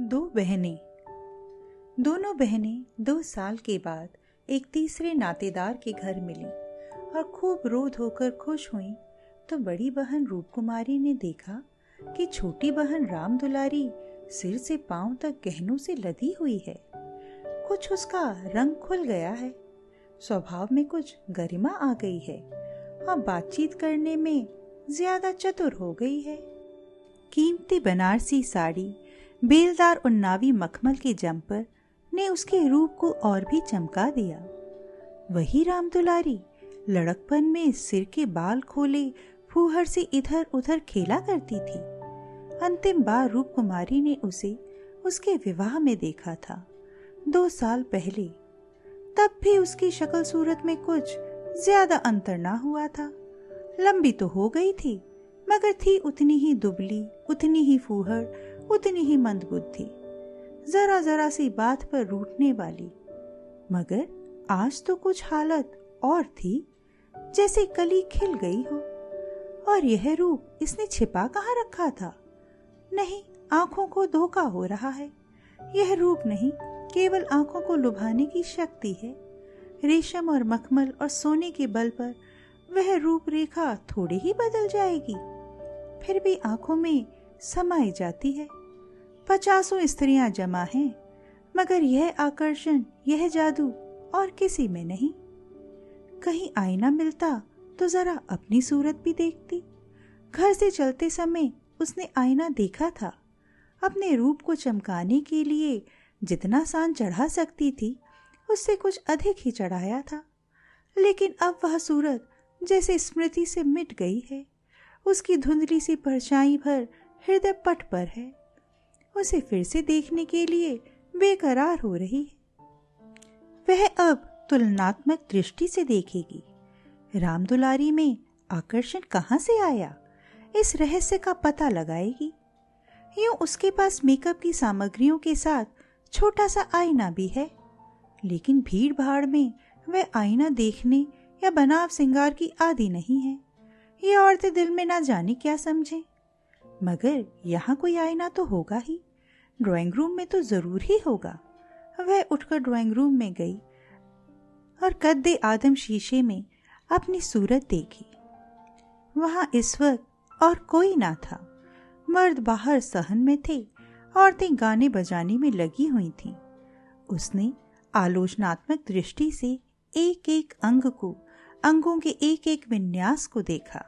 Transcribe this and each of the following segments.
दो बहनें। दोनों बहनें दो साल के बाद एक तीसरे नातेदार के घर मिली और खूब रो धोकर खुश हुई। तो बड़ी बहन रूपकुमारी ने देखा कि छोटी बहन राम दुलारी सिर से पाँव तक गहनों से लदी हुई है। कुछ उसका रंग खुल गया है। स्वभाव में कुछ गरिमा आ गई है और बातचीत करने में ज़्यादा चतुर हो गई है। कीमती बनारसी साड़ी बेलदार उन्नावी मखमल के जंपर ने उसके रूप को और भी चमका दिया। वही राम दुलारी, लड़कपन में सिर के बाल खोले फूहर से इधर उधर खेला करती थी। अंतिम बार रूप कुमारी ने उसे उसके विवाह में देखा था, दो साल पहले। तब भी उसकी शक्ल सूरत में कुछ ज़्यादा अंतर ना हुआ था। लंबी तो हो गई थी, मगर थी उतनी ही दुबली, उतनी ही फूहड़ उतनी ही मंदबुद्धि। जरा जरा सी बात पर रूठने वाली। मगर आज तो कुछ हालत और थी, जैसे कली खिल गई हो। और यह रूप इसने छिपा कहाँ रखा था? नहीं, आँखों को धोखा हो रहा है। यह रूप नहीं, केवल आँखों को लुभाने की शक्ति है। रेशम और मखमल और सोने के बल पर वह रूपरेखा थोड़ी ही बदल जाएगी। फिर भी आँखों में समाई जाती है। पचासों स्त्रियाँ जमा हैं, मगर यह आकर्षण, यह जादू और किसी में नहीं। कहीं आईना मिलता तो जरा अपनी सूरत भी देखती। घर से चलते समय उसने आईना देखा था। अपने रूप को चमकाने के लिए जितना सान चढ़ा सकती थी, उससे कुछ अधिक ही चढ़ाया था। लेकिन अब वह सूरत जैसे स्मृति से मिट गई है। उसकी धुंधली सी परछाई भर हृदय पट पर है। उसे फिर से देखने के लिए बेकरार हो रही है। वह अब तुलनात्मक दृष्टि से देखेगी। रामदुलारी में आकर्षण कहाँ से आया? इस रहस्य का पता लगाएगी। यूँ उसके पास मेकअप की सामग्रियों के साथ छोटा सा आईना भी है। लेकिन भीड़ भाड़ में वह आईना देखने या बनाव सिंगार की आदि नहीं है। ये औरतें दिल में ना जाने क्या समझें। मगर यहाँ कोई आईना तो होगा ही। ड्राइंग रूम में तो ज़रूर ही होगा। वह उठकर ड्राइंग रूम में गई और कद्दे आदम शीशे में अपनी सूरत देखी। वहाँ इस वक्त और कोई ना था। मर्द बाहर सहन में थे, औरतें गाने बजाने में लगी हुई थीं। उसने आलोचनात्मक दृष्टि से एक एक अंग को, अंगों के एक एक विन्यास को देखा।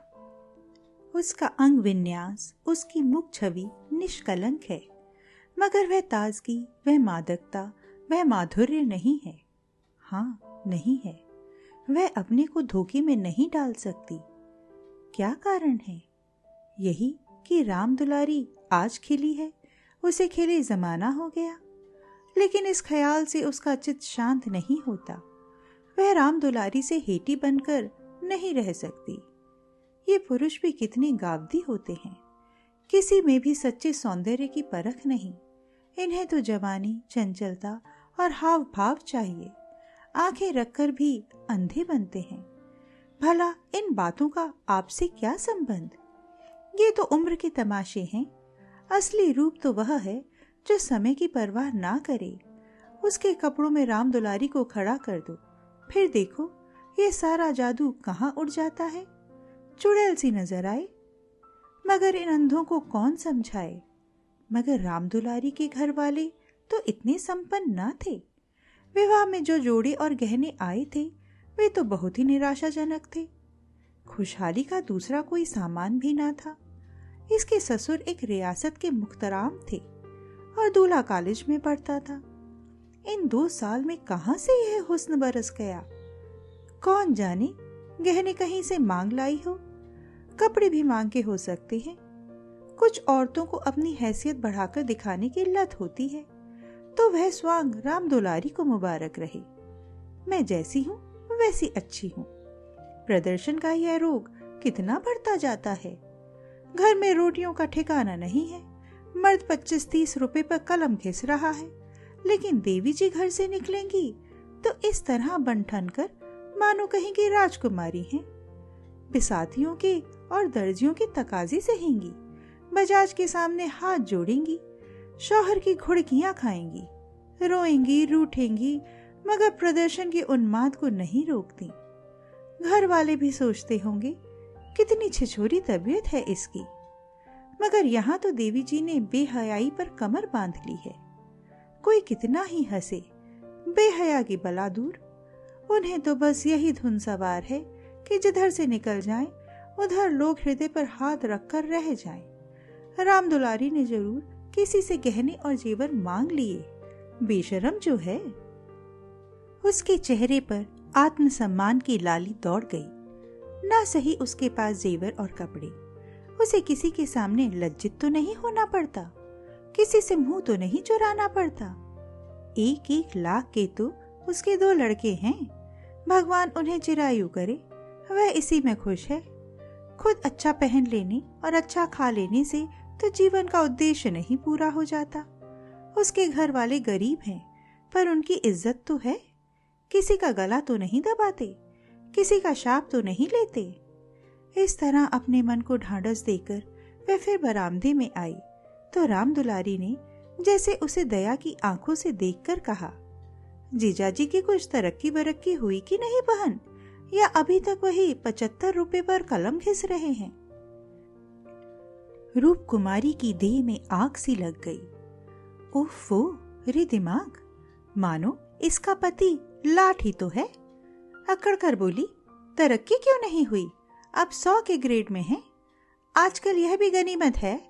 उसका अंग विन्यास, उसकी मुख छवि निष्कलंक है। मगर वह ताजगी, वह मादकता, वह माधुर्य नहीं है। हाँ नहीं है। वह अपने को धोखे में नहीं डाल सकती। क्या कारण है? यही कि राम दुलारी आज खिली है, उसे खिले जमाना हो गया। लेकिन इस ख्याल से उसका चित शांत नहीं होता। वह राम दुलारी से हेटी बनकर नहीं रह सकती। ये पुरुष भी कितने गावदी होते हैं। किसी में भी सच्चे सौंदर्य की परख नहीं। इन्हें तो जवानी, चंचलता और हाव भाव चाहिए। आँखें रखकर भी अंधे बनते हैं। भला इन बातों का आपसे क्या संबंध? ये तो उम्र के तमाशे हैं। असली रूप तो वह है जो समय की परवाह ना करे। उसके कपड़ों में राम दुलारी को खड़ा कर दो। फिर देखो, ये सारा जादू कहाँ उड़ जाता है? चुड़ैल सी नज़र आए मगर इन अंधों को कौन समझाए? मगर राम दुलारी के घर वाले तो इतने संपन्न ना थे। विवाह में जो जोड़े और गहने आए थे, वे तो बहुत ही निराशाजनक थे। खुशहाली का दूसरा कोई सामान भी ना था। इसके ससुर एक रियासत के मुख्तराम थे और दूल्हा कॉलेज में पढ़ता था। इन दो साल में कहाँ से यह हुस्न बरस गया? कौन जाने, गहने कहीं से मांग लाई हो? कपड़े भी मांग के हो सकते हैं। कुछ औरतों को अपनी हैसियत बढ़ाकर दिखाने की लत होती है तो वह स्वांग राम दुलारी को मुबारक रहे। मैं जैसी हूँ, वैसी अच्छी हूँ। प्रदर्शन का यह रोग कितना बढ़ता जाता है। घर में रोटियों का ठिकाना नहीं है। मर्द पच्चीस तीस रुपए पर कलम घिस रहा है। लेकिन देवी जी घर से निकलेंगी तो इस तरह बन ठन कर मानो कहीं की राजकुमारी हैं। बिसातियों के और दर्जियों के तकाजी सहेंगी, बजाज के सामने हाथ जोड़ेंगी, शौहर की घुड़कियाँ खाएँगी, रोएँगी, रूठेंगी, मगर प्रदर्शन की उन्माद को नहीं रोकती। घर वाले भी सोचते होंगे, कितनी छिछोरी तबीयत है इसकी। मगर यहाँ तो देवी जी ने बेहयाई पर कमर बाँध ली है। कोई कितना ही हंसे, बेहया की बला दूर, उन्हें तो बस यही धुन सवार है कि जिधर से निकल जाएँ, उधर लोग हृदय पर हाथ रखकर रह जाएँ। राम दुलारी ने ज़रूर किसी से गहने और जेवर मांग लिए। बेशरम जो है। उसके चेहरे पर आत्मसम्मान की लाली दौड़ गई। ना सही उसके पास जेवर और कपड़े। उसे किसी के सामने लज्जित तो नहीं होना पड़ता। किसी से मुँह तो नहीं चुराना पड़ता। एक एक लाख के तो उसके दो लड़के हैं। भगवान उन्हें चिरायु करे। वह इसी में खुश है। खुद अच्छा पहन लेने और अच्छा खा लेने से तो जीवन का उद्देश्य नहीं पूरा हो जाता। उसके घर वाले गरीब हैं, पर उनकी इज़्ज़त तो है। किसी का गला तो नहीं दबाते, किसी का शाप तो नहीं लेते। इस तरह अपने मन को ढांढस देकर वह फिर बरामदे में आई। तो राम दुलारी ने जैसे उसे दया की आँखों से देखकर कहा, जीजाजी की कुछ तरक्की बरक्की हुई कि नहीं बहन? या अभी तक वही पचहत्तर रुपए पर कलम घिस रहे हैं? रूप कुमारी की देह में आग सी लग गई। ओफो रे दिमाग। मानो इसका पति लाठ ही तो है। अकड़ कर बोली, तरक्की क्यों नहीं हुई? अब सौ के ग्रेड में है। आजकल यह भी गनीमत है।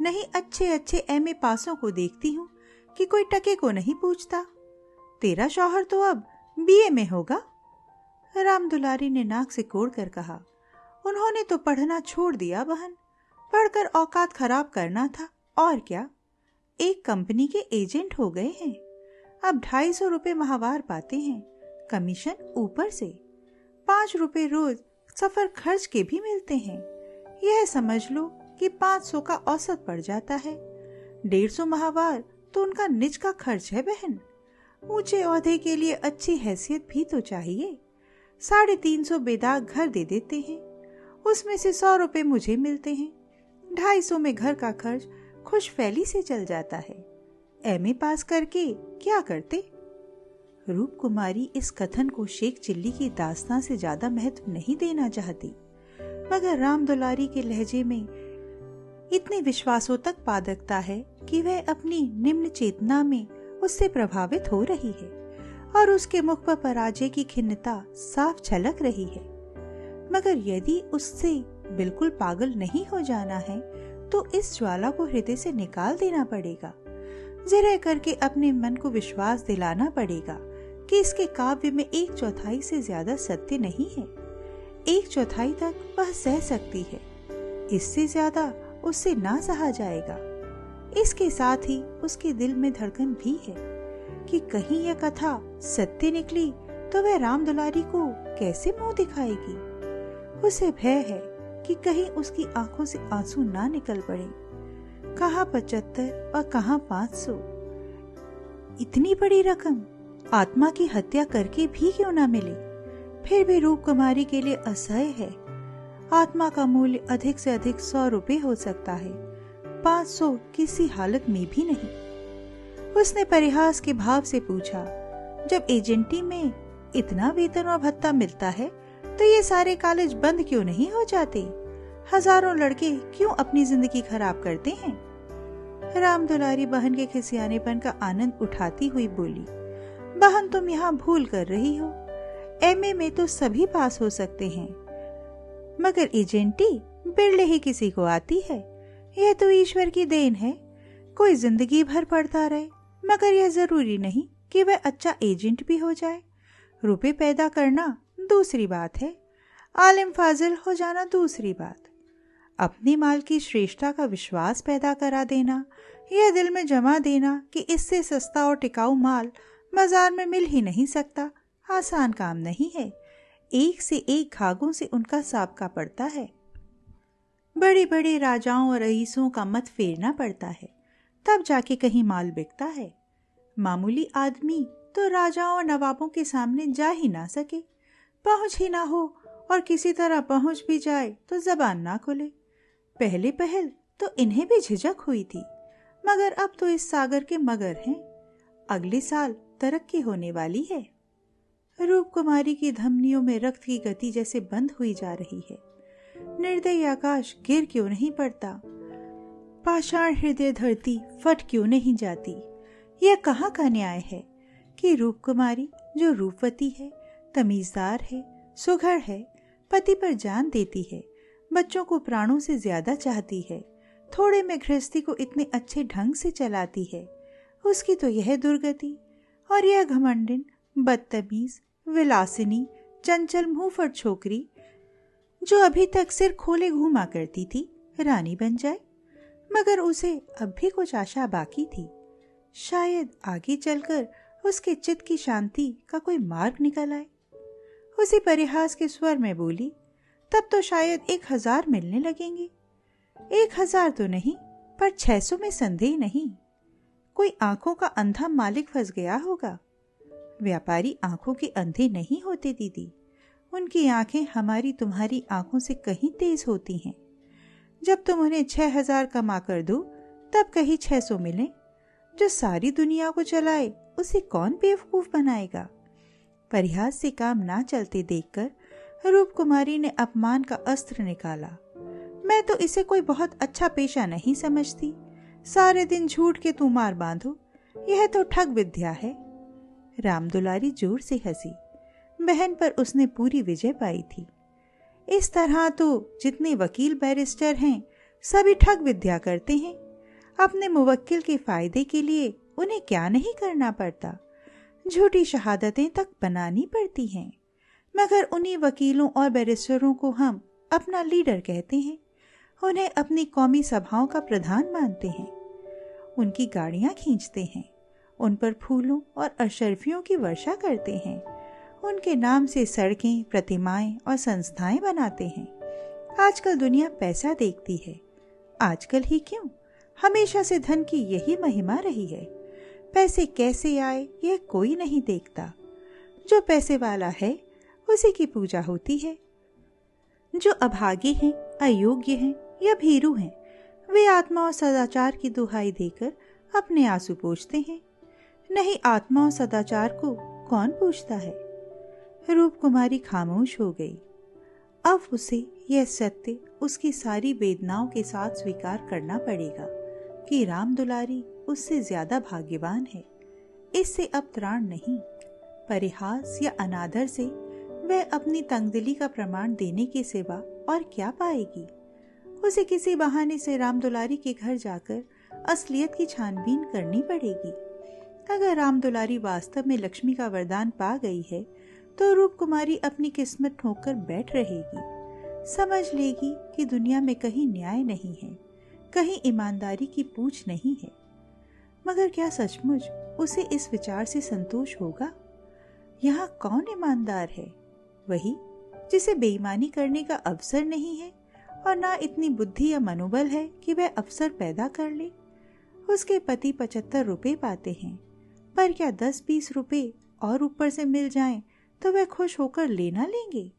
नहीं अच्छे अच्छे एम पासों को देखती हूँ कि कोई टके को नहीं पूछता। तेरा शौहर तो अब बीए में होगा। राम दुलारी ने नाक से कोड़ कर कहा, उन्होंने तो पढ़ना छोड़ दिया, बहन। पढ़कर औकात खराब करना था, और क्या? एक कंपनी के एजेंट हो गए हैं। अब ढाई सौ रुपए माहवार पाते हैं, कमीशन ऊपर से। पाँच रुपए रोज सफ़र खर्च के भी मिलते हैं। यह समझ लो कि पाँच सौ का औसत पड़ जाता है। डेढ़ सौ माहवार तो उनका निज का खर्च है, बहन। ऊँचे औहदे के लिए अच्छी हैसियत भी तो चाहिए। साढ़े तीन सौ बेदाग घर दे देते हैं। उसमें से सौ रुपए मुझे मिलते हैं। ढाई सौ में घर का खर्च खुश फैली से चल जाता है। एमए पास करके क्या करते? रूप कुमारी इस कथन को शेख चिल्ली की दास्तां से ज़्यादा महत्व नहीं देना चाहती। मगर राम दुलारी के लहजे में इतने विश्वासों तक पादकता है कि वह अपनी निम्न चेतना में उससे प्रभावित हो रही है। और उसके मुख पर पराजय की खिन्नता साफ़ छलक रही है। मगर यदि उससे बिल्कुल पागल नहीं हो जाना है तो इस ज्वाला को हृदय से निकाल देना पड़ेगा। जरा करके अपने मन को विश्वास दिलाना पड़ेगा कि इसके काव्य में एक चौथाई से ज़्यादा सत्य नहीं है। एक चौथाई तक वह सह सकती है। इससे ज़्यादा उससे ना सहा जाएगा। इसके साथ ही उसके दिल में धड़कन भी है। कि कहीं यह कथा सत्य निकली तो वह राम दुलारी को कैसे मुँह दिखाएगी? उसे भय है कि कहीं उसकी आँखों से आँसू ना निकल पड़े। कहा पचहत्तर और कहा पाँच सौ? इतनी बड़ी रकम। आत्मा की हत्या करके भी क्यों ना मिले? फिर भी रूप कुमारी के लिए असह्य है। आत्मा का मूल्य अधिक से अधिक सौ रुपए हो सकता है। पाँच सौ किसी हालत में भी नहीं। उसने परिहास के भाव से पूछा, जब एजेंटी में इतना वेतन और भत्ता मिलता है तो ये सारे कॉलेज बंद क्यों नहीं हो जाते? हज़ारों लड़के क्यों अपनी ज़िंदगी खराब करते हैं? राम दुलारी बहन के खिसियानेपन का आनंद उठाती हुई बोली, बहन, तुम यहाँ भूल कर रही हो। एमए में तो सभी पास हो सकते हैं। मगर एजेंटी बिरले ही किसी को आती है। यह तो ईश्वर की देन है। कोई ज़िंदगी भर पढ़ता रहे। मगर यह ज़रूरी नहीं कि वह अच्छा एजेंट भी हो जाए। रुपए पैदा करना दूसरी बात है। आलिम फाजिल हो जाना दूसरी बात। अपने माल की श्रेष्ठता का विश्वास पैदा करा देना, यह दिल में जमा देना कि इससे सस्ता और टिकाऊ माल बाज़ार में मिल ही नहीं सकता, आसान काम नहीं है। एक से एक घागों से उनका साबका पड़ता है। बड़े बड़े राजाओं और रईसों का मत फेरना पड़ता है। तब जाके कहीं माल बिकता है। मामूली आदमी तो राजाओं और नवाबों के सामने जा ही ना सके। पहुँच ही ना हो और किसी तरह पहुँच भी जाए तो जबान ना खुले। पहले पहल तो इन्हें भी झिझक हुई थी, मगर अब तो इस सागर के मगर हैं। अगले साल तरक्की होने वाली है। रूप कुमारी की धमनियों में रक्त की गति जैसे बंद हुई जा रही है। निर्दय आकाश गिर क्यों नहीं पड़ता? पाषाण हृदय धरती फट क्यों नहीं जाती? यह कहाँ का न्याय है कि रूप कुमारी जो रूपवती है, तमीजदार है सुघड़ है, पति पर जान देती है, बच्चों को प्राणों से ज़्यादा चाहती है, थोड़े में गृहस्थी को इतने अच्छे ढंग से चलाती है, उसकी तो यह दुर्गति और यह घमंडिन, बदतमीज, विलासिनी, चंचल मुँह छोकरी, जो अभी तक सिर खोले घूमा करती थी, रानी बन जाए। मगर उसे अब भी कुछ आशा बाकी थी। शायद आगे चलकर उसके चित्त की शांति का कोई मार्ग निकल आए। उसी परिहास के स्वर में बोली, तब तो शायद एक हज़ार मिलने लगेंगे। एक हज़ार तो नहीं, पर छह सौ में संदेह नहीं। कोई आँखों का अंधा मालिक फंस गया होगा। व्यापारी आँखों के अंधे नहीं होते, दीदी। उनकी आँखें हमारी तुम्हारी आँखों से कहीं तेज होती हैं। जब तुम उन्हें छह हज़ार कमा कर दो, तब कहीं छह सौ मिले। जो सारी दुनिया को चलाए उसे कौन बेवकूफ़ बनाएगा? परिहास से काम ना चलते देखकर रूप कुमारी ने अपमान का अस्त्र निकाला। मैं तो इसे कोई बहुत अच्छा पेशा नहीं समझती। सारे दिन झूठ के तू मार बांधो, यह तो ठग विद्या है। रामदुलारी ज़ोर से हँसी। बहन पर उसने पूरी विजय पाई थी। इस तरह तो जितने वकील बैरिस्टर हैं, सभी ठग विद्या करते हैं। अपने मुवक्किल के फ़ायदे के लिए उन्हें क्या नहीं करना पड़ता? झूठी शहादतें तक बनानी पड़ती हैं। मगर उन्हीं वकीलों और बैरिस्टरों को हम अपना लीडर कहते हैं। उन्हें अपनी कौमी सभाओं का प्रधान मानते हैं। उनकी गाड़ियाँ खींचते हैं। उन पर फूलों और अशरफियों की वर्षा करते हैं। उनके नाम से सड़कें, प्रतिमाएँ और संस्थाएँ बनाते हैं। आजकल दुनिया पैसा देखती है। आजकल ही क्यों? हमेशा से धन की यही महिमा रही है। पैसे कैसे आए, यह कोई नहीं देखता। जो पैसे वाला है, उसी की पूजा होती है। जो अभागे हैं, अयोग्य हैं या भीरू हैं, वे आत्मा और सदाचार की दुहाई देकर अपने आँसू पूछते हैं। नहीं, आत्मा और सदाचार को कौन पूछता है? रूप कुमारी खामोश हो गई। अब उसे यह सत्य उसकी सारी वेदनाओं के साथ स्वीकार करना पड़ेगा कि राम दुलारी उससे ज़्यादा भाग्यवान है। इससे अब त्राण नहीं, परिहास या अनादर से वह अपनी तंगदिली का प्रमाण देने के सिवा और क्या पाएगी? उसे किसी बहाने से राम दुलारी के घर जाकर असलियत की छानबीन करनी पड़ेगी। अगर राम दुलारी वास्तव में लक्ष्मी का वरदान पा गई है तो रूप कुमारी अपनी किस्मत ठोकर बैठ रहेगी। समझ लेगी कि दुनिया में कहीं न्याय नहीं है, कहीं ईमानदारी की पूछ नहीं है। मगर क्या सचमुच उसे इस विचार से संतोष होगा? यहाँ कौन ईमानदार है? वही, जिसे बेईमानी करने का अवसर नहीं है, और ना इतनी बुद्धि या मनोबल है कि वह अवसर पैदा कर ले। उसके पति पचहत्तर रुपए पाते हैं, पर क्या दस बीस रुपए और ऊपर से मिल जाएँ? तो वह खुश होकर लेना लेंगे।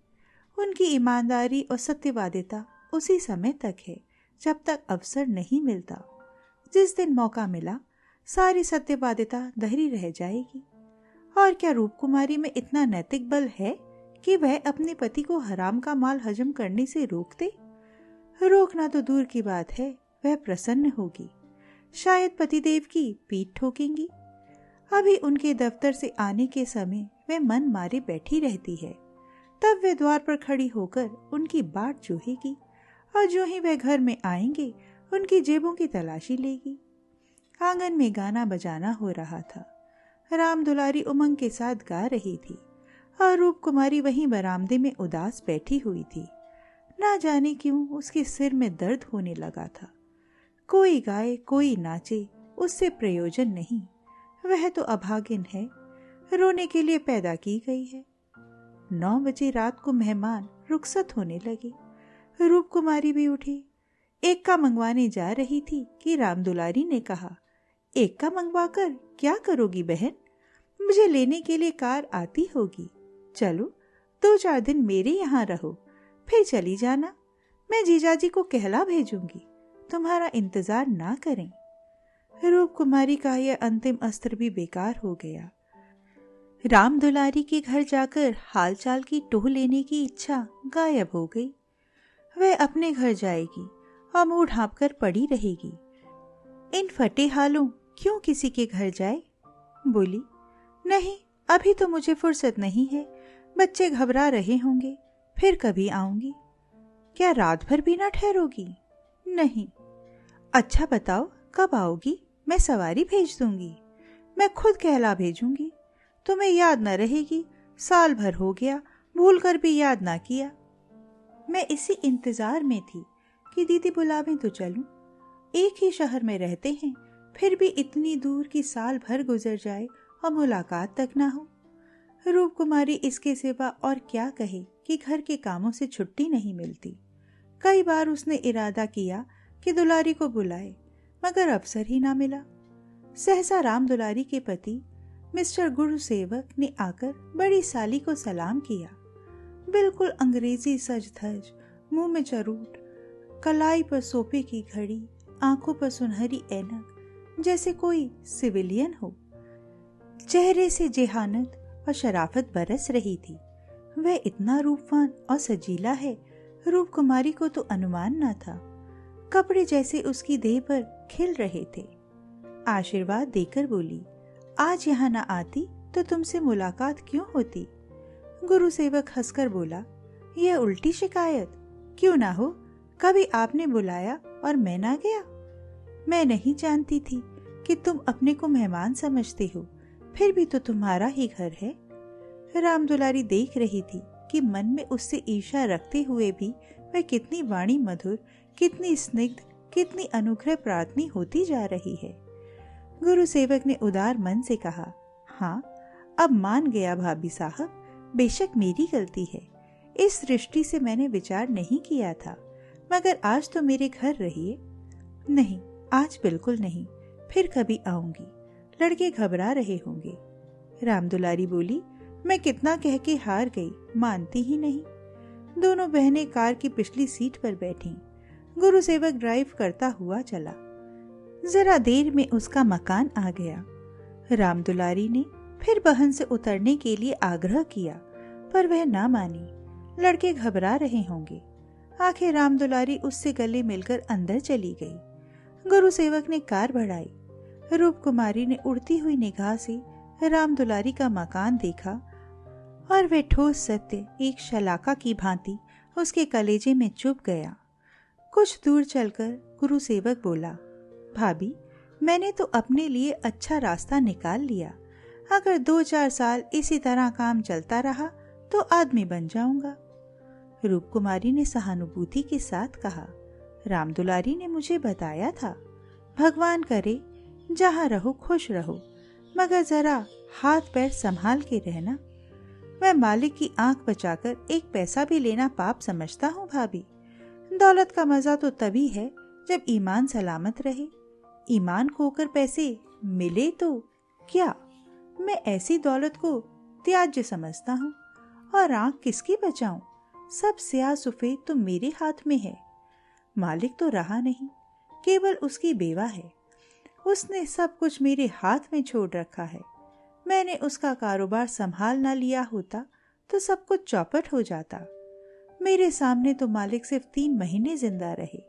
उनकी ईमानदारी और सत्यवादिता उसी समय तक है, जब तक अवसर नहीं मिलता। जिस दिन मौका मिला, सारी सत्यवादिता दहरी रह जाएगी। और क्या रूप कुमारी में इतना नैतिक बल है कि वह अपने पति को हराम का माल हजम करने से रोक दे? रोकना तो दूर की बात है, वह प्रसन्न होगी। शायद पतिदेव की पीठ ठोकेंगी। अभी उनके दफ्तर से आने के समय वे मन मारे बैठी रहती है। तब वे द्वार पर खड़ी होकर उनकी बाट चूहेगी और जो ही वह घर में आएँगे, उनकी जेबों की तलाशी लेगी। आँगन में गाना बजाना हो रहा था। राम दुलारी उमंग के साथ गा रही थी और रूप कुमारी वहीं बरामदे में उदास बैठी हुई थी। ना जाने क्यों उसके सिर में दर्द होने लगा था। कोई गाए, कोई नाचे, उससे प्रयोजन नहीं। वह तो अभागिन है। रोने के लिए पैदा की गई है। नौ बजे रात को मेहमान रुखसत होने लगे। रूप कुमारी भी उठी। एक का मंगवाने जा रही थी कि राम दुलारी ने कहा एक का मंगवाकर क्या करोगी बहन? मुझे लेने के लिए कार आती होगी। चलो, दो चार दिन मेरे यहाँ रहो। फिर चली जाना। मैं जीजाजी को कहला भेजूँगी। तुम्हारा इंतज़ार ना करें। रूप कुमारी का यह अंतिम अस्त्र भी बेकार हो गया। राम दुलारी के घर जाकर हालचाल की टोह लेने की इच्छा गायब हो गई। वह अपने घर जाएगी और मुँह ढांप कर पड़ी रहेगी। इन फटे हालों क्यों किसी के घर जाए? बोली, नहीं, अभी तो मुझे फुर्सत नहीं है। बच्चे घबरा रहे होंगे, फिर कभी आऊँगी। क्या रात भर भी ना ठहरोगी? नहीं। अच्छा बताओ, कब आओगी? मैं सवारी भेज दूँगी। मैं खुद कहला भेजूँगी। तुम्हें याद न रहेगी, साल भर हो गया भूल कर भी याद ना किया। मैं इसी इंतज़ार में थी कि दीदी बुलावे तो चलूँ। एक ही शहर में रहते हैं, फिर भी इतनी दूर की साल भर गुजर जाए और मुलाकात तक ना हो। रूप कुमारी इसके सिवा और क्या कहे कि घर के कामों से छुट्टी नहीं मिलती। कई बार उसने इरादा किया कि दुलारी को बुलाए, मगर अवसर ही ना मिला। सहसा राम दुलारी के पति मिस्टर गुरु सेवक ने आकर बड़ी साली को सलाम किया। बिल्कुल अंग्रेज़ी सज धज मुँह में चरूट, कलाई पर सोपे की घड़ी, आँखों पर सुनहरी ऐनक, जैसे कोई सिविलियन हो। चेहरे से जेहानत और शराफत बरस रही थी। वह इतना रूपवान और सजीला है रूप कुमारी को तो अनुमान न था। कपड़े जैसे उसकी देह पर खिल रहे थे। आशीर्वाद देकर बोली आज यहाँ न आती तो तुमसे मुलाकात क्यों होती? गुरु सेवक हंसकर बोला, यह उल्टी शिकायत? क्यों ना हो? कभी आपने बुलाया और मैं ना गया? मैं नहीं जानती थी कि तुम अपने को मेहमान समझते हो, फिर भी तो तुम्हारा ही घर है। राम दुलारी देख रही थी कि मन में उससे ईर्षा रखते हुए भी वह कितनी वाणी मधुर, कितनी स्निग्ध, कितनी अनुग्रह प्रार्थनी होती जा रही है। गुरु सेवक ने उदार मन से कहा हाँ अब मान गया भाभी साहब, बेशक मेरी गलती है। इस दृष्टि से मैंने विचार नहीं किया था, मगर आज तो मेरे घर रहिए। नहीं, आज बिल्कुल नहीं, फिर कभी आऊँगी। लड़के घबरा रहे होंगे। राम दुलारी बोली, मैं कितना कह के हार गई, मानती ही नहीं। दोनों बहनें कार की पिछली सीट पर बैठी। गुरु सेवक ड्राइव करता हुआ चला। जरा देर में उसका मकान आ गया। राम दुलारी ने फिर बहन से उतरने के लिए आग्रह किया, पर वह ना मानी। लड़के घबरा रहे होंगे। आखिर राम दुलारी उससे गले मिलकर अंदर चली गई। गुरु सेवक ने कार बढ़ाई। रूप कुमारी ने उड़ती हुई निगाह से राम दुलारी का मकान देखा, और वह ठोस सत्य, एक शलाका की भांति उसके कलेजे में चुप गया। कुछ दूर चलकर गुरु सेवक बोला भाभी, मैंने तो अपने लिए अच्छा रास्ता निकाल लिया। अगर दो चार साल इसी तरह काम चलता रहा तो आदमी बन जाऊँगा। रूप कुमारी ने सहानुभूति के साथ कहा। राम दुलारी ने मुझे बताया था, भगवान करे, जहाँ रहो, खुश रहो, मगर जरा हाथ पैर संभाल के रहना। मैं मालिक की आँख बचाकर एक पैसा भी लेना पाप समझता हूँ, भाभी। दौलत का मज़ा तो तभी है, जब ईमान सलामत रहे। ईमान खोकर पैसे मिले तो क्या मैं ऐसी दौलत को त्याज्य समझता हूँ? और आँख किसकी बचाऊं? सब स्याह सफ़ेद तो मेरे हाथ में है। मालिक तो रहा नहीं, केवल उसकी बेवा है। उसने सब कुछ मेरे हाथ में छोड़ रखा है। मैंने उसका कारोबार संभाल ना लिया होता तो सब कुछ चौपट हो जाता। मेरे सामने तो मालिक सिर्फ़ तीन महीने ज़िंदा रहे,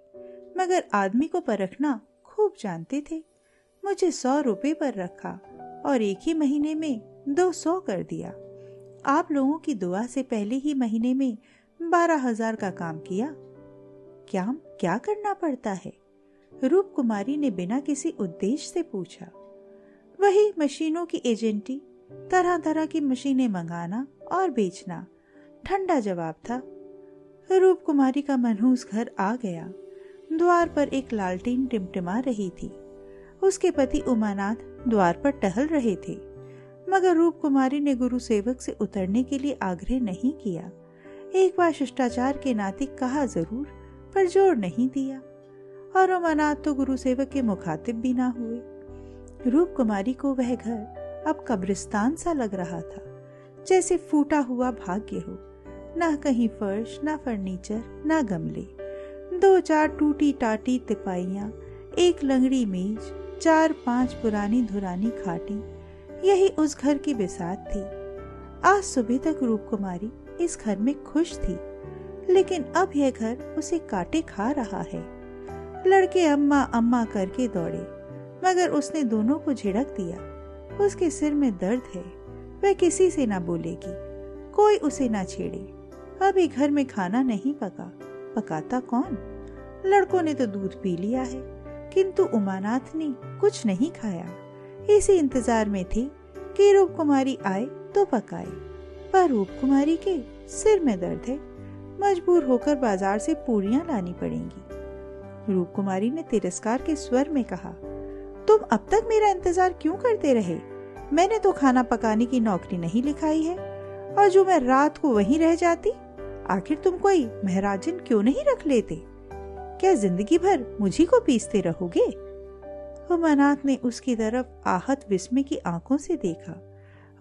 मगर आदमी को परखना खूब जानते थे। मुझे सौ रुपए पर रखा और एक ही महीने में दो सौ कर दिया। आप लोगों की दुआ से पहले ही महीने में बारह हज़ार का काम किया। क्या क्या करना पड़ता है? रूप कुमारी ने बिना किसी उद्देश्य से पूछा। वही मशीनों की एजेंटी तरह तरह की मशीनें मंगाना और बेचना, ठंडा जवाब था। रूप कुमारी का मनहूस घर आ गया। द्वार पर एक लालटीन टिमटिमा रही थी। उसके पति उमानाथ द्वार पर टहल रहे थे, मगर रूप कुमारी ने गुरु सेवक से उतरने के लिए आग्रह नहीं किया। एक बार शिष्टाचार के नाते कहा ज़रूर, पर ज़ोर नहीं दिया, और उमानाथ तो गुरु सेवक के मुखातिब भी ना हुए। रूप कुमारी को वह घर अब कब्रिस्तान सा लग रहा था, जैसे फूटा हुआ भाग्य हो, ना कहीं फर्श, ना फर्नीचर, ना गमले। दो चार टूटी टाटी तिपाइया, एक लंगड़ी मेज, चार पाँच पुरानी धुरानी खाटी, यही उस घर की बिसात थी। आज सुबह तक रूप कुमारी इस घर में खुश थी, लेकिन अब यह घर उसे काटे खा रहा है। लड़के अम्मा अम्मा करके दौड़े, मगर उसने दोनों को झिड़क दिया। उसके सिर में दर्द है, वह किसी से ना बोलेगी, कोई उसे ना छेड़े। अभी घर में खाना नहीं पका। पकाता कौन? लड़कों ने तो दूध पी लिया है, किंतु उमानाथ ने कुछ नहीं खाया। इसी इंतज़ार में थी कि रूप कुमारी आए तो पकाए। पर रूप कुमारी के सिर में दर्द है। मजबूर होकर बाज़ार से पूरियाँ लानी पड़ेंगी। रूप कुमारी ने तिरस्कार के स्वर में कहा, तुम अब तक मेरा इंतज़ार क्यों करते रहे? मैंने तो खाना पकाने की नौकरी नहीं लिखाई है, और जो मैं रात को वहीं रह जाती आखिर तुम कोई महराजन क्यों नहीं रख लेते? क्या ज़िंदगी भर मुझी को पीसते रहोगे? उमानाथ ने उसकी तरफ़ आहत विस्मय की आँखों से देखा।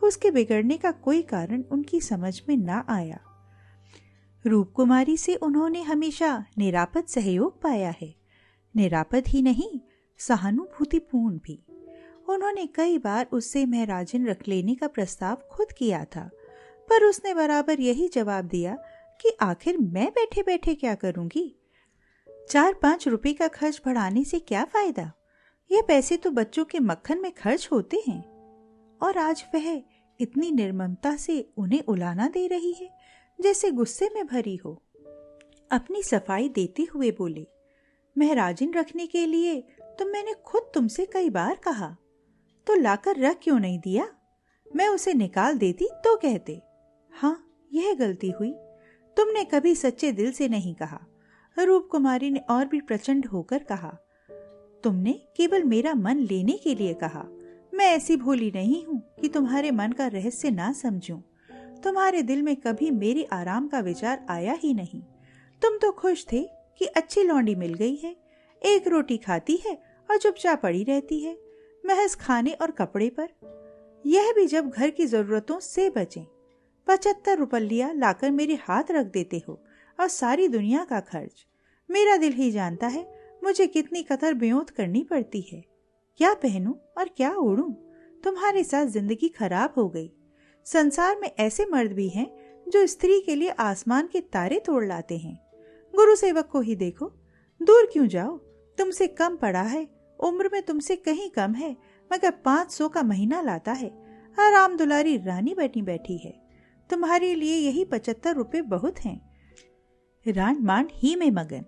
उसके बिगड़ने का कोई कारण उनकी समझ में ना आया। रूप कुमारी से उन्होंने हमेशा निरापद सहयोग पाया है। निरापद ही नहीं, सहानुभूतिपूर्ण भी। उन्होंने कई बार उससे महराजन रख लेने का प्रस्ताव खुद किया था, पर उसने बराबर यही जवाब दिया कि आखिर मैं बैठे बैठे क्या करूँगी? चार पाँच रुपए का खर्च बढ़ाने से क्या फ़ायदा? ये पैसे तो बच्चों के मक्खन में खर्च होते हैं। और आज वह इतनी निर्ममता से उन्हें उलाना दे रही है, जैसे गुस्से में भरी हो। अपनी सफ़ाई देते हुए बोले महराजिन रखने के लिए तो मैंने खुद तुमसे कई बार कहा तो लाकर रख क्यों नहीं दिया? मैं उसे निकाल देती तो कहते। हाँ यह गलती हुई। तुमने कभी सच्चे दिल से नहीं कहा। रूप कुमारी ने और भी प्रचंड होकर कहा, तुमने केवल मेरा मन लेने के लिए कहा। मैं ऐसी भोली नहीं हूँ कि तुम्हारे मन का रहस्य ना समझूं। तुम्हारे दिल में कभी मेरे आराम का विचार आया ही नहीं। तुम तो खुश थे कि अच्छी लौंडी मिल गई है, एक रोटी खाती है और चुपचाप पड़ी रहती है, महज खाने और कपड़े पर। यह भी जब घर की जरूरतों से बचे। पचहत्तर रुपया लाकर मेरे हाथ रख देते हो और सारी दुनिया का खर्च। मेरा दिल ही जानता है मुझे कितनी कतर बेयोत करनी पड़ती है। क्या पहनूं और क्या ओढ़ूं? तुम्हारे साथ ज़िंदगी खराब हो गई। संसार में ऐसे मर्द भी हैं जो स्त्री के लिए आसमान के तारे तोड़ लाते हैं। गुरु सेवक को ही देखो। दूर क्यों जाओ? तुमसे कम पड़ा है। उम्र में तुमसे कहीं कम है, मगर पाँच सौ का महीना लाता है। आराम दुलारी रानी बैठी बैठी है। तुम्हारे लिए यही पचहत्तर रुपए बहुत हैं। रान मान ही में मगन।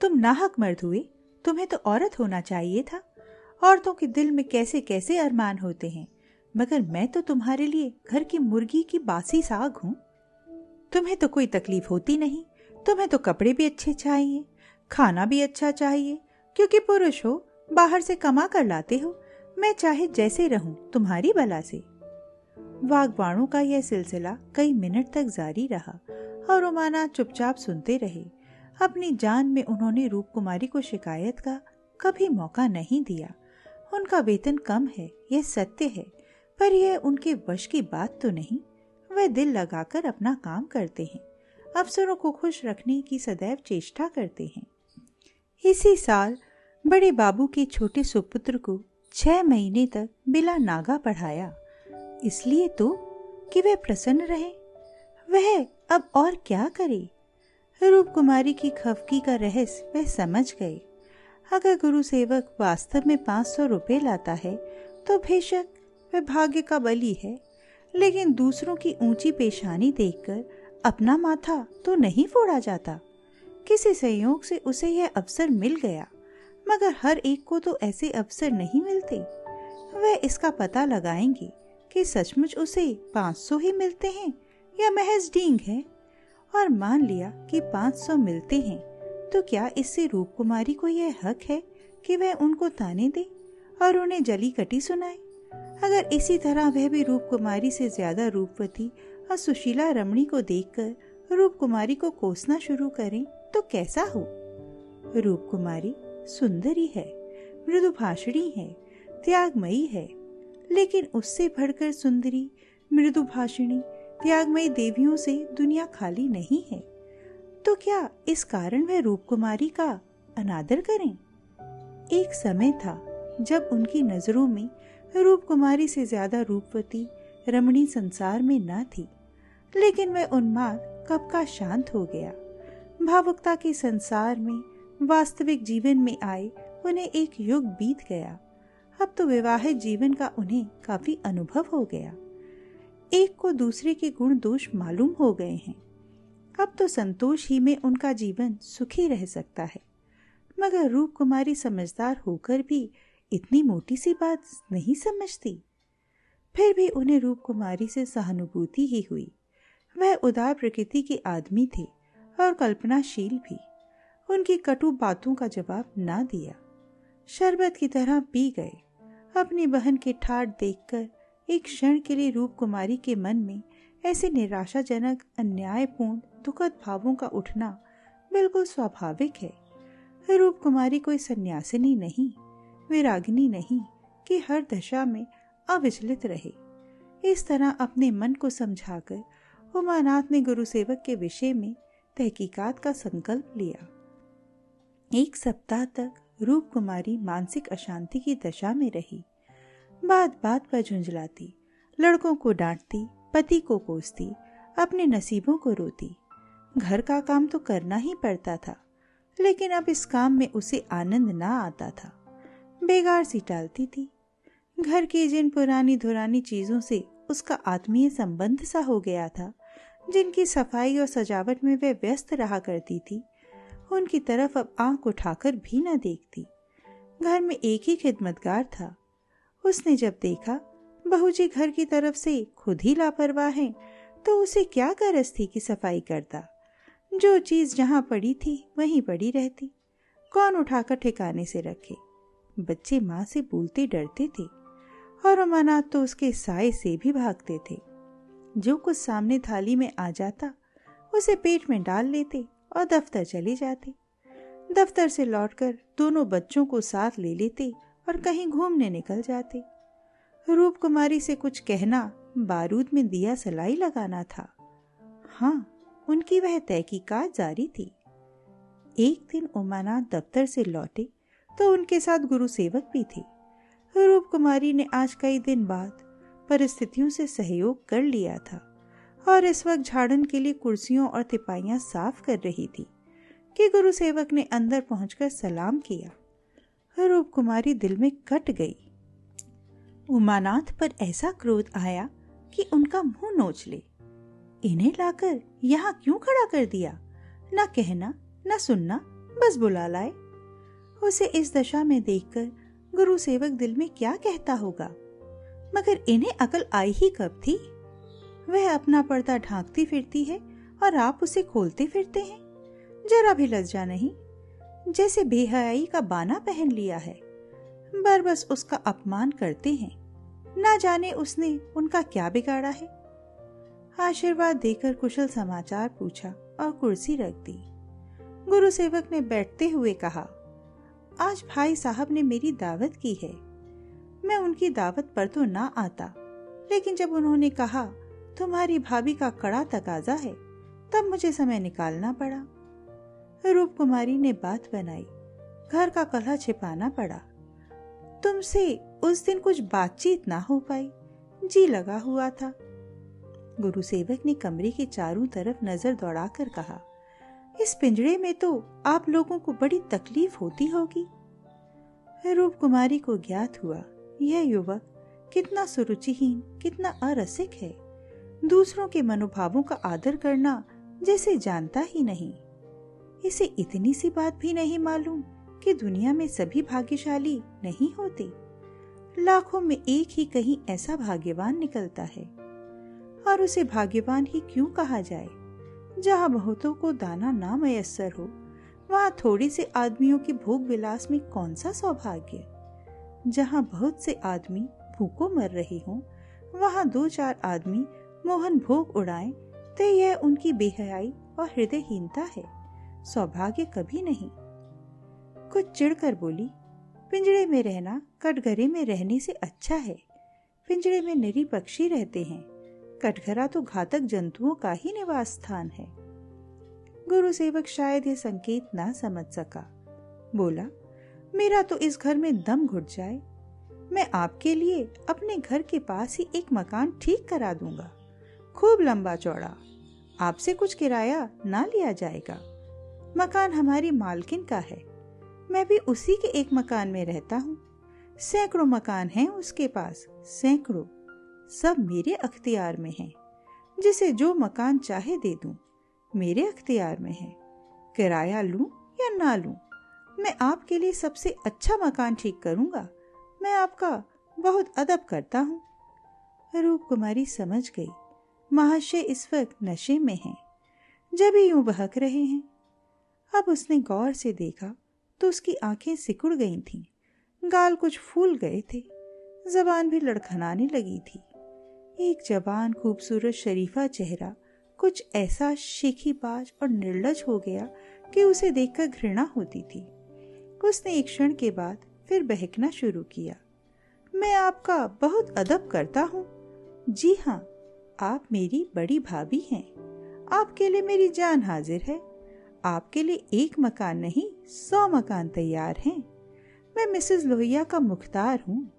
तुम नाहक मर्द हुए, तुम्हें तो औरत होना चाहिए था। औरतों के दिल में कैसे कैसे अरमान होते हैं। मगर मैं तो तुम्हारे लिए घर की मुर्गी की बासी साग हूँ। तुम्हें तो कोई तकलीफ़ होती नहीं। तुम्हें तो कपड़े भी अच्छे चाहिए, खाना भी अच्छा चाहिए। क्योंकि पुरुष हो, बाहर से कमा कर लाते हो। मैं चाहे जैसे रहूँ, तुम्हारी बला से। वागवाणों का यह सिलसिला कई मिनट तक जारी रहा और रोमाना चुपचाप सुनते रहे। अपनी जान में उन्होंने रूप कुमारी को शिकायत का कभी मौका नहीं दिया। उनका वेतन कम है, यह सत्य है, पर यह उनके वश की बात तो नहीं। वे दिल लगाकर अपना काम करते हैं, अफसरों को खुश रखने की सदैव चेष्टा करते हैं। इसी साल बड़े बाबू के छोटे सुपुत्र को छह महीने तक बिला नागा पढ़ाया। इसलिए तो कि वह प्रसन्न रहे। वह अब और क्या करे? रूप कुमारी की खफकी का रहस्य वह समझ गए। अगर गुरु सेवक वास्तव में पाँच सौ रुपये लाता है तो बेशक वह भाग्य का बली है। लेकिन दूसरों की ऊँची पेशानी देखकर अपना माथा तो नहीं फोड़ा जाता। किसी संयोग से उसे यह अवसर मिल गया, मगर हर एक को तो ऐसे अवसर नहीं मिलते। वह इसका पता लगाएँगे कि सचमुच उसे पाँच सौ ही मिलते हैं, या महज डींग है? और मान लिया कि पाँच सौ मिलते हैं तो क्या इससे रूप कुमारी को यह हक है कि वह उनको ताने दे और उन्हें जली कटी सुनाए? अगर इसी तरह वह भी रूप कुमारी से ज़्यादा रूपवती और सुशीला रमणी को देखकर रूप कुमारी को कोसना शुरू करें तो कैसा हो? रूप कुमारी सुंदरी है, मृदुभाषणी है, त्यागमयी है लेकिन उससे बढ़कर सुंदरी मृदु भाषिणी त्यागमयी देवियों से दुनिया खाली नहीं है। तो क्या इस कारण वह रूप कुमारी का अनादर करें? एक समय था जब उनकी नज़रों में रूप कुमारी से ज़्यादा रूपवती रमणी संसार में न थी, लेकिन वह उन्माद कब का शांत हो गया। भावुकता के संसार में वास्तविक जीवन में आए उन्हें एक युग बीत गया। अब तो विवाहित जीवन का उन्हें काफ़ी अनुभव हो गया। एक को दूसरे के गुण दोष मालूम हो गए हैं। अब तो संतोष ही में उनका जीवन सुखी रह सकता है। मगर रूप कुमारी समझदार होकर भी इतनी मोटी सी बात नहीं समझती। फिर भी उन्हें रूप कुमारी से सहानुभूति ही हुई। वह उदार प्रकृति के आदमी थे और कल्पनाशील भी। उनकी कटु बातों का जवाब ना दिया। शरबत की तरह पी गए। अपनी बहन के ठाट देखकर एक क्षण के लिए रूप कुमारी के मन में ऐसे निराशाजनक, अन्यायपूर्ण, दुखद भावों का उठना बिल्कुल स्वाभाविक है। रूप कुमारी कोई सन्यासिनी नहीं, विरागिनी नहीं कि हर दशा में अविचलित रहे। इस तरह अपने मन को समझाकर उमानाथ ने गुरु सेवक के विषय में तहकीकात का संकल्प लिया। एक सप्ताह तक रूप कुमारी मानसिक अशांति की दशा में रही। बात बात पर झुंझलाती, लड़कों को डांटती, पति को कोसती, अपने नसीबों को रोती। घर का काम तो करना ही पड़ता था, लेकिन अब इस काम में उसे आनंद ना आता था। बेगार सी टालती थी। घर की जिन पुरानी धुरानी चीज़ों से उसका आत्मीय संबंध सा हो गया था, जिनकी सफ़ाई और सजावट में वह व्यस्त रहा करती थी उनकी तरफ़ अब आँख उठाकर भी न देखती। घर में एक ही खिदमतगार था। उसने जब देखा, बहू जी घर की तरफ़ से खुद ही लापरवाह है तो उसे क्या गरज थी कि सफ़ाई करता? जो चीज़ जहाँ पड़ी थी, वहीं पड़ी रहती। कौन उठाकर ठिकाने से रखे? बच्चे माँ से बोलते डरते थे, और अमानात तो उसके साय से भी भागते थे। जो कुछ सामने थाली में आ जाता, उसे पेट में डाल लेते और दफ्तर चले जाते। दफ्तर से लौटकर दोनों बच्चों को साथ ले लेते और कहीं घूमने निकल जाते। रूप कुमारी से कुछ कहना बारूद में दिया सलाई लगाना था। हाँ उनकी वह तहकीकात जारी थी। एक दिन उमानाथ दफ्तर से लौटे तो उनके साथ गुरु सेवक भी थे। रूप कुमारी ने आज कई दिन बाद परिस्थितियों से सहयोग कर लिया था। और इस वक्त झाड़न के लिए कुर्सियों और तिपाइयाँ साफ़ कर रही थी कि गुरु सेवक ने अंदर पहुंचकर सलाम किया। रूप कुमारी दिल में कट गई। उमानाथ पर ऐसा क्रोध आया कि उनका मुँह नोच ले। इन्हें लाकर यहाँ क्यों खड़ा कर दिया? न कहना, न सुनना, बस बुला लाए। उसे इस दशा में देखकर गुरु सेवक दिल में क्या कहता होगा? मगर इन्हें अकल आई ही कब थी? वह अपना पर्दा ढांकती फिरती है और आप उसे खोलते फिरते हैं। जरा भी लज्जा नहीं। जैसे बेहयाई का बाना पहन लिया है। बर बस उसका अपमान करते हैं। ना जाने उसने उनका क्या बिगाड़ा है। आशीर्वाद देकर कुशल समाचार पूछा और कुर्सी रख दी। गुरु सेवक ने बैठते हुए कहा, आज भाई साहब ने मेरी दावत की है। मैं उनकी दावत पर तो ना आता। लेकिन जब उन्होंने कहा तुम्हारी भाभी का कड़ा तकाजा है, तब मुझे समय निकालना पड़ा। रूप कुमारी ने बात बनाई, घर का कलह छिपाना पड़ा। तुमसे उस दिन कुछ बातचीत ना हो पाई, जी लगा हुआ था। गुरु सेवक ने कमरे के चारों तरफ़ नज़र दौड़ाकर कहा, इस पिंजड़े में तो आप लोगों को बड़ी तकलीफ़ होती होगी। रूप कुमारी को ज्ञात हुआ, यह युवक कितना सुरुचिहीन, कितना अरसिक है। दूसरों के मनोभावों का आदर करना जैसे जानता ही नहीं। इसे इतनी सी बात भी नहीं मालूम कि दुनिया में सभी भाग्यशाली नहीं होते। लाखों में एक ही कहीं ऐसा भाग्यवान निकलता है। और उसे भाग्यवान ही क्यों कहा जाए? जहाँ बहुतों को दाना ना मयसर हो, वहाँ थोड़ी से आदमियों के भोग विलास में कौन सा सौभाग्य? जहाँ बहुत से आदमी भूखों मर रहे हों, वहाँ दो चार आदमी मोहन भोग उड़ाए तो यह उनकी बेहयाई और हृदयहीनता है। सौभाग्य कभी नहीं। कुछ चिढ़कर बोली, पिंजड़े में रहना कटघरे में रहने से अच्छा है। पिंजड़े में निरी पक्षी रहते हैं। कटघरा तो घातक जंतुओं का ही निवास स्थान है। गुरु सेवक शायद यह संकेत ना समझ सका। बोला, मेरा तो इस घर में दम घुट जाए। मैं आपके लिए अपने घर के पास ही एक मकान ठीक करा दूँगा। खूब लंबा चौड़ा। आपसे कुछ किराया ना लिया जाएगा। मकान हमारी मालकिन का है। मैं भी उसी के एक मकान में रहता हूँ। सैकड़ों मकान हैं उसके पास। सैकड़ों। सब मेरे अख्तियार में हैं। जिसे जो मकान चाहे दे दूँ, मेरे अख्तियार में है। किराया लूँ या ना लूँ, मैं आपके लिए सबसे अच्छा मकान ठीक करूँगा। मैं आपका बहुत अदब करता हूँ। रूप कुमारी समझ गई। महाशय इस वक्त नशे में हैं। जब ही यूँ बहक रहे हैं। अब उसने गौर से देखा तो उसकी आँखें सिकुड़ गई थीं। गाल कुछ फूल गए थे। जबान भी लड़खनाने लगी थी। एक जवान खूबसूरत शरीफा चेहरा कुछ ऐसा शेखीबाज और निर्लज हो गया कि उसे देखकर घृणा होती थी। उसने एक क्षण के बाद फिर बहकना शुरू किया। मैं आपका बहुत अदब करता हूँ। जी हाँ आप मेरी बड़ी भाभी हैं। आपके लिए मेरी जान हाजिर है। आपके लिए एक मकान नहीं, सौ मकान तैयार हैं। मैं मिसेस लोहिया का मुख्तार हूँ।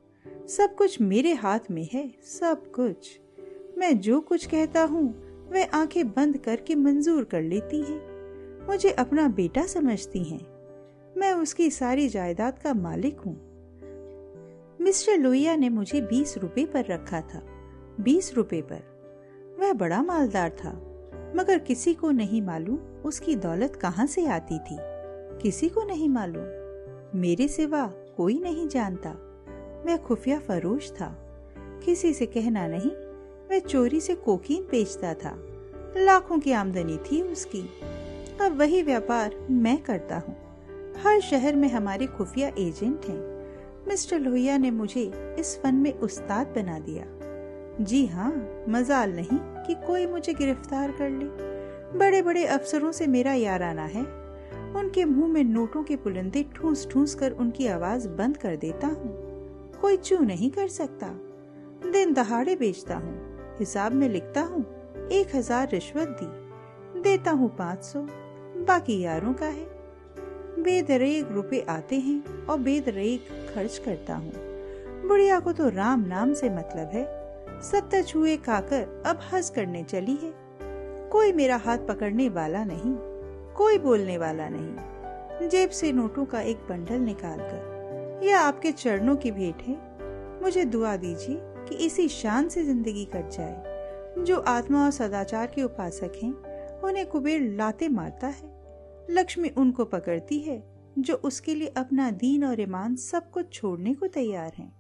सब कुछ मेरे हाथ में है, सब कुछ। मैं जो कुछ कहता हूँ वह आँखें बंद करके मंजूर कर लेती है। मुझे अपना बेटा समझती हैं। मैं उसकी सारी जायदाद का मालिक हूँ। मिस्टर लोहिया ने मुझे बीस रुपए पर रखा था। बीस रुपए पर। वह बड़ा मालदार था, मगर किसी को नहीं मालूम उसकी दौलत कहाँ से आती थी। किसी को नहीं मालूम। मेरे सिवा कोई नहीं जानता। मैं खुफिया फरोश था। किसी से कहना नहीं, मैं चोरी से कोकीन बेचता था। लाखों की आमदनी थी उसकी। अब वही व्यापार मैं करता हूँ। हर शहर में हमारे खुफिया एजेंट हैं। मिस्टर लोहिया ने मुझे इस फन में उस्ताद बना दिया। जी हाँ मजाल नहीं कि कोई मुझे गिरफ़्तार कर ले। बड़े बड़े अफसरों से मेरा याराना है। उनके मुँह में नोटों के पुलंदे ठूस ठूस कर उनकी आवाज़ बंद कर देता हूँ। कोई चू नहीं कर सकता। दिन दहाड़े बेचता हूँ। हिसाब में लिखता हूँ, एक हज़ार रिश्वत दी। देता हूँ पाँच सौ। बाकी यारों का है। बेदरेग रुपए आते हैं और बेदरेग खर्च करता हूँ। बुढ़िया को तो राम नाम से मतलब है। सत्तर छुए खाकर अब हंस करने चली है। कोई मेरा हाथ पकड़ने वाला नहीं, कोई बोलने वाला नहीं। जेब से नोटों का एक बंडल निकालकर, यह आपके चरणों की भेंट है। मुझे दुआ दीजिए कि इसी शान से ज़िंदगी कट जाए। जो आत्मा और सदाचार के उपासक हैं, उन्हें कुबेर लाते मारता है। लक्ष्मी उनको पकड़ती है, जो उसके लिए अपना दीन और ईमान सब कुछ छोड़ने को तैयार हैं।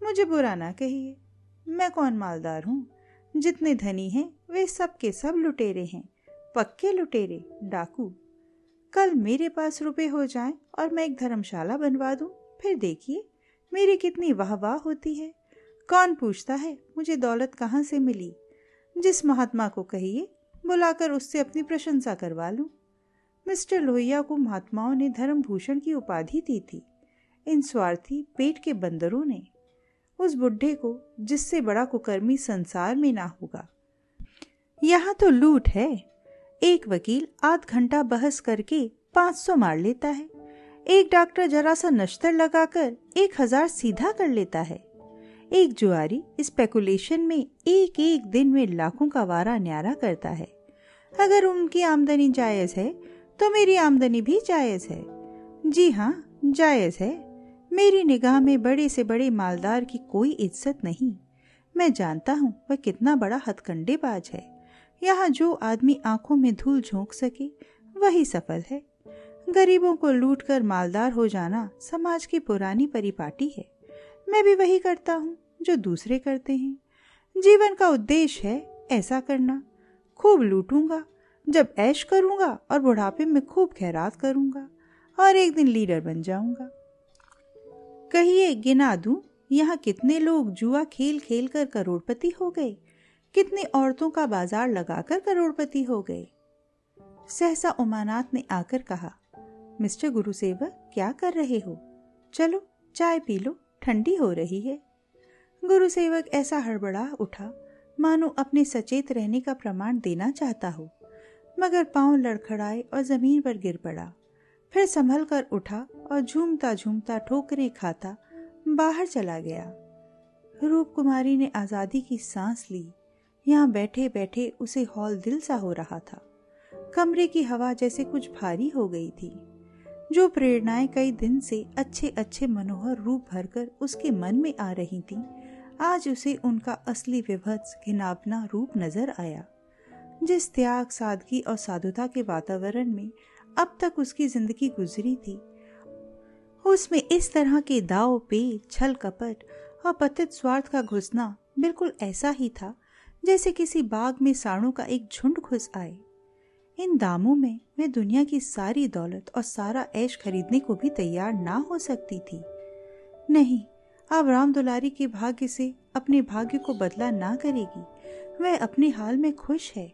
मुझे बुरा ना कहिए। मैं कौन मालदार हूँ? जितने धनी हैं, वे सब के सब लुटेरे हैं। पक्के लुटेरे, डाकू। कल मेरे पास रुपए हो जाए और मैं एक धर्मशाला बनवा दूँ। फिर देखिए, मेरी कितनी वाह वाह होती है। कौन पूछता है, मुझे दौलत कहाँ से मिली? जिस महात्मा को कहिए, बुलाकर उससे अपनी प्रशंसा करवा लूँ। मिस्टर लोहिया को महात्माओं ने धर्म भूषण की उपाधि दी थी। इन स्वार्थी पेट के बंदरों ने उस बुढ़े को, जिससे बड़ा कुकर्मी संसार में ना होगा। यहाँ तो लूट है। एक वकील आध घंटा बहस करके पाँच सौ मार लेता है। एक डॉक्टर जरा सा नश्तर लगाकर एक हज़ार सीधा कर लेता है। एक जुआरी स्पेकुलेशन में एक एक दिन में लाखों का वारा न्यारा करता है। अगर उनकी आमदनी जायज़ है तो मेरी आमदनी भी जायज़ है। जी हाँ जायज़ है। मेरी निगाह में बड़े से बड़े मालदार की कोई इज़्ज़त नहीं। मैं जानता हूँ वह कितना बड़ा हथकंडेबाज है। यहाँ जो आदमी आँखों में धूल झोंक सके, वही सफल है। गरीबों को लूट कर मालदार हो जाना समाज की पुरानी परिपाटी है। मैं भी वही करता हूँ जो दूसरे करते हैं। जीवन का उद्देश्य है ऐसा करना। खूब लूटूँगा, जब ऐश करूँगा और बुढ़ापे में खूब खैरात करूँगा और एक दिन लीडर बन जाऊँगा। कहिए, गिना दूँ, यहाँ कितने लोग जुआ खेल खेल कर करोड़पति हो गए? कितनी औरतों का बाज़ार लगाकर करोड़पति हो गए? सहसा उमानाथ ने आकर कहा, मिस्टर गुरुसेवक, क्या कर रहे हो? चलो, चाय पी लो, ठंडी हो रही है। गुरुसेवक ऐसा हड़बड़ा उठा, मानो अपने सचेत रहने का प्रमाण देना चाहता हो। मगर पाँव लड़खड़ाए और ज़मीन पर गिर पड़ा। फिर संभल कर उठा और झूमता झूमता ठोकरें खाता बाहर चला गया। रूप कुमारी ने आज़ादी की सांस ली। यहाँ बैठे बैठे उसे हॉल दिल सा हो रहा था। कमरे की हवा जैसे कुछ भारी हो गई थी। जो प्रेरणाएँ कई दिन से अच्छे अच्छे मनोहर रूप भरकर उसके मन में आ रही थीं, आज उसे उनका असली विभत्स घिनावना रूप नज़र आया। जिस त्याग सादगी और साधुता के वातावरण में अब तक उसकी ज़िंदगी गुजरी थी। उसमें इस तरह के दाव पे छल, कपट और पतित स्वार्थ का घुसना बिल्कुल ऐसा ही था, जैसे किसी बाग में साड़ों का एक झुंड घुस आए। इन दामों में मैं दुनिया की सारी दौलत और सारा ऐश खरीदने को भी तैयार ना हो सकती थी। नहीं, अब राम दुलारी के भाग्य से अपने भाग्य को बदला ना करेगी। वह अपने हाल में खुश है।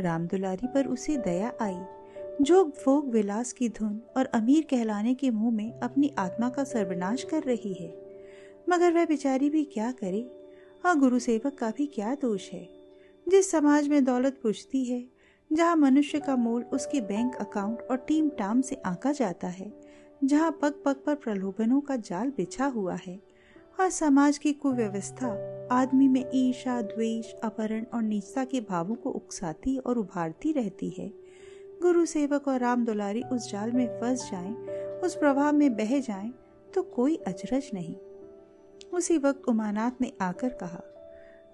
राम दुलारी पर उसे दया आई। जो फोक विलास की धुन और अमीर कहलाने के मुँह में अपनी आत्मा का सर्वनाश कर रही है। मगर वह बेचारी भी क्या करे? और गुरु सेवक का भी क्या दोष है? जिस समाज में दौलत पूछती है, जहाँ मनुष्य का मोल उसके बैंक अकाउंट और टीम टाम से आंका जाता है, जहाँ पग पग पर प्रलोभनों का जाल बिछा हुआ है, और समाज की कुव्यवस्था आदमी में ईर्षा द्वेष, अपहरण और नीचता के भावों को उकसाती और उभारती रहती है गुरु सेवक और राम दुलारी उस जाल में फंस जाएँ, उस प्रभाव में बह जाएँ, तो कोई अचरज नहीं। उसी वक्त उमानाथ ने आकर कहा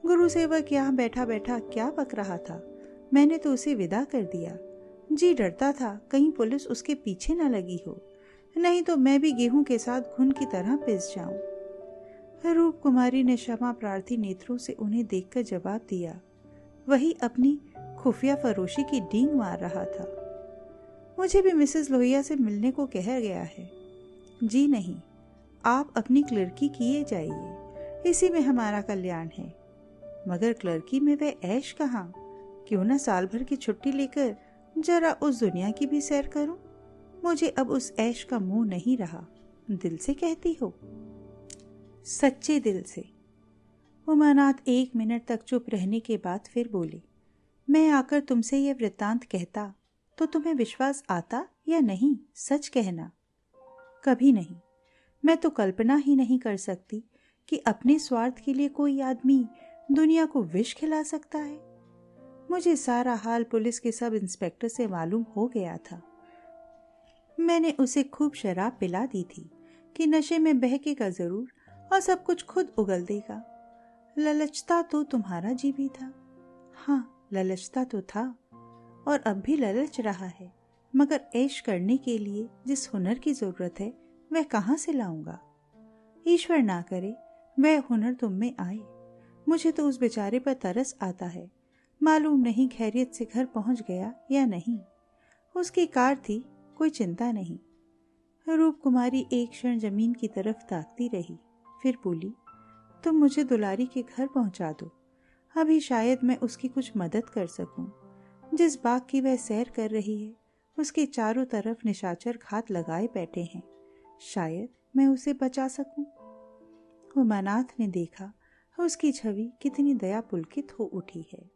गुरु सेवक यहाँ बैठा बैठा क्या बक रहा था? मैंने तो उसे विदा कर दिया। जी डरता था कहीं पुलिस उसके पीछे न लगी हो। नहीं तो मैं भी गेहूँ के साथ घुन की तरह पिस जाऊँ। रूप कुमारी ने क्षमा प्रार्थी नेत्रों से उन्हें देखकर जवाब दिया वही अपनी खुफिया फरोशी की डींग मार रहा था। मुझे भी मिसेस लोहिया से मिलने को कह गया है। जी नहीं, आप अपनी क्लर्की किए जाइए। इसी में हमारा कल्याण है। मगर क्लर्की में वह ऐश कहाँ? क्यों ना साल भर की छुट्टी लेकर जरा उस दुनिया की भी सैर करूँ? मुझे अब उस ऐश का मुँह नहीं रहा। दिल से कहती हो। सच्चे दिल से। उमानाथ एक मिनट तक चुप रहने के बाद फिर बोली, मैं आकर तुमसे यह वृत्तांत कहता तो तुम्हें विश्वास आता या नहीं, सच कहना? कभी नहीं। मैं तो कल्पना ही नहीं कर सकती कि अपने स्वार्थ के लिए कोई आदमी दुनिया को विष खिला सकता है। मुझे सारा हाल पुलिस के सब इंस्पेक्टर से मालूम हो गया था। मैंने उसे खूब शराब पिला दी थी कि नशे में बहकेगा ज़रूर और सब कुछ खुद उगल देगा। ललचता तो तुम्हारा जी भी था। हाँ ललचता तो था और अब भी ललच रहा है। मगर ऐश करने के लिए जिस हुनर की ज़रूरत है, वह कहाँ से लाऊँगा? ईश्वर ना करे, वह हुनर तुम में आए। मुझे तो उस बेचारे पर तरस आता है। मालूम नहीं खैरियत से घर पहुँच गया या नहीं। उसकी कार थी, कोई चिंता नहीं। रूप कुमारी एक क्षण ज़मीन की तरफ़ ताकती रही, फिर बोली तुम मुझे दुलारी के घर पहुँचा दो अभी शायद मैं उसकी कुछ मदद कर सकूँ। जिस बाग की वह सैर कर रही है, उसके चारों तरफ़ निशाचर घात लगाए बैठे हैं शायद मैं उसे बचा सकूँ। उमानाथ ने देखा, उसकी छवि कितनी दया पुलकित हो उठी है